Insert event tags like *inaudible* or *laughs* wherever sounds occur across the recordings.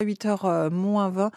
8h euh, moins 20.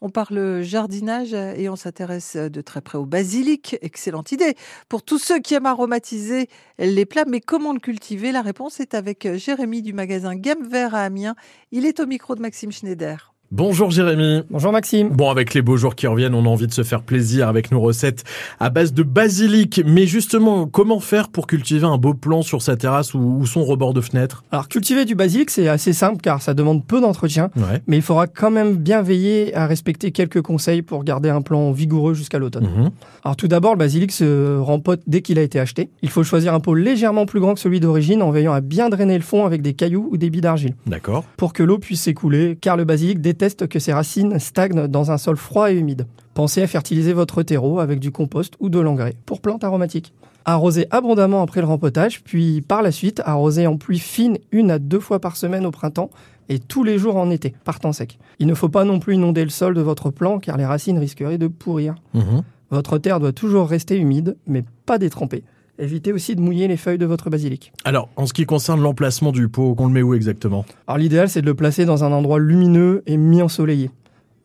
On parle jardinage et on s'intéresse de très près au basilic. Excellente idée pour tous ceux qui aiment aromatiser les plats. Mais comment le cultiver La réponse est avec Jérémy du magasin Gamme Vert à Amiens. Il est au micro de Maxime Schneider. Bonjour Jérémy. Bonjour Maxime. Bon, avec les beaux jours qui reviennent, on a envie de se faire plaisir avec nos recettes à base de basilic. Mais justement, comment faire pour cultiver un beau plant sur sa terrasse ou, son rebord de fenêtre? Alors, cultiver du basilic, c'est assez simple car ça demande peu d'entretien. Mais il faudra quand même bien veiller à respecter quelques conseils pour garder un plant vigoureux jusqu'à l'automne. Mhm. Alors, tout d'abord, le basilic se rempote dès qu'il a été acheté. Il faut choisir un pot légèrement plus grand que celui d'origine en veillant à bien drainer le fond avec des cailloux ou des billes d'argile. D'accord. Pour que l'eau puisse s'écouler, car le basilic déteste que ses racines stagnent dans un sol froid et humide. Pensez à fertiliser votre terreau avec du compost ou de l'engrais pour plantes aromatiques. Arrosez abondamment après le rempotage, puis par la suite arrosez en pluie fine une à deux fois par semaine au printemps et tous les jours en été, par temps sec. Il ne faut pas non plus inonder le sol de votre plant car les racines risqueraient de pourrir. Mhm. Votre terre doit toujours rester humide, mais pas détrempée. Évitez aussi de mouiller les feuilles de votre basilic. Alors, en ce qui concerne l'emplacement du pot, qu'on le met où exactement? Alors, l'idéal, c'est de le placer dans un endroit lumineux et mi-ensoleillé.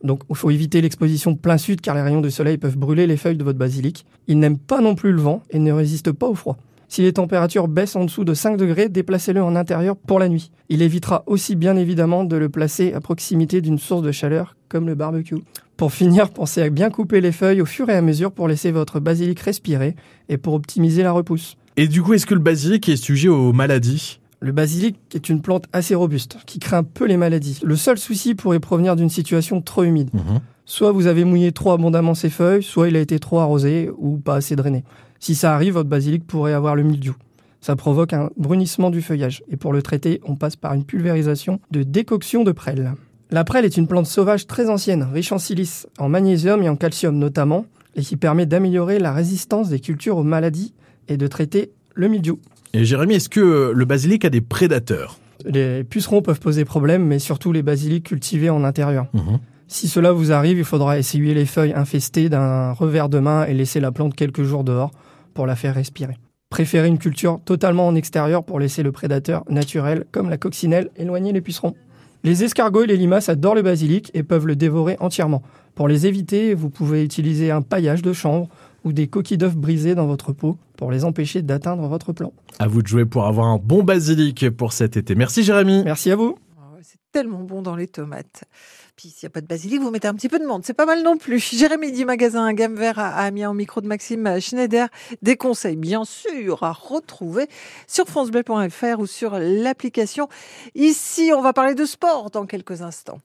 Donc, il faut éviter l'exposition plein sud car les rayons du soleil peuvent brûler les feuilles de votre basilic. Il n'aime pas non plus le vent et ne résiste pas au froid. Si les températures baissent en dessous de 5 degrés, déplacez-le en intérieur pour la nuit. Il évitera aussi bien évidemment de le placer à proximité d'une source de chaleur comme le barbecue. Pour finir, pensez à bien couper les feuilles au fur et à mesure pour laisser votre basilic respirer et pour optimiser la repousse. Et du coup, est-ce que le basilic est sujet aux maladies? Le basilic est une plante assez robuste, qui craint peu les maladies. Le seul souci pourrait provenir d'une situation trop humide. Mhm. Soit vous avez mouillé trop abondamment ses feuilles, soit il a été trop arrosé ou pas assez drainé. Si ça arrive, votre basilic pourrait avoir le mildiou. Ça provoque un brunissement du feuillage. Et pour le traiter, on passe par une pulvérisation de décoction de prêle. La prêle est une plante sauvage très ancienne, riche en silice, en magnésium et en calcium notamment, et qui permet d'améliorer la résistance des cultures aux maladies et de traiter le mildiou. Et Jérémy, est-ce que le basilic a des prédateurs? Les pucerons peuvent poser problème, mais surtout les basilics cultivés en intérieur. Mhm. Si cela vous arrive, il faudra essuyer les feuilles infestées d'un revers de main et laisser la plante quelques jours dehors pour la faire respirer. Préférez une culture totalement en extérieur pour laisser le prédateur naturel, comme la coccinelle, éloigner les pucerons. Les escargots et les limaces adorent le basilic et peuvent le dévorer entièrement. Pour les éviter, vous pouvez utiliser un paillage de chanvre ou des coquilles d'œufs brisées dans votre peau pour les empêcher d'atteindre votre plan. À vous de jouer pour avoir un bon basilic pour cet été. Merci Jérémy. Merci à vous. Tellement bon dans les tomates. Puis s'il n'y a pas de basilic, vous mettez un petit peu de menthe. C'est pas mal non plus. *laughs* Jérémy du magasin Gamme Vert à Amiens au micro de Maxime Schneider. Des conseils, bien sûr, à retrouver sur francebleu.fr ou sur l'application. Ici, on va parler de sport dans quelques instants.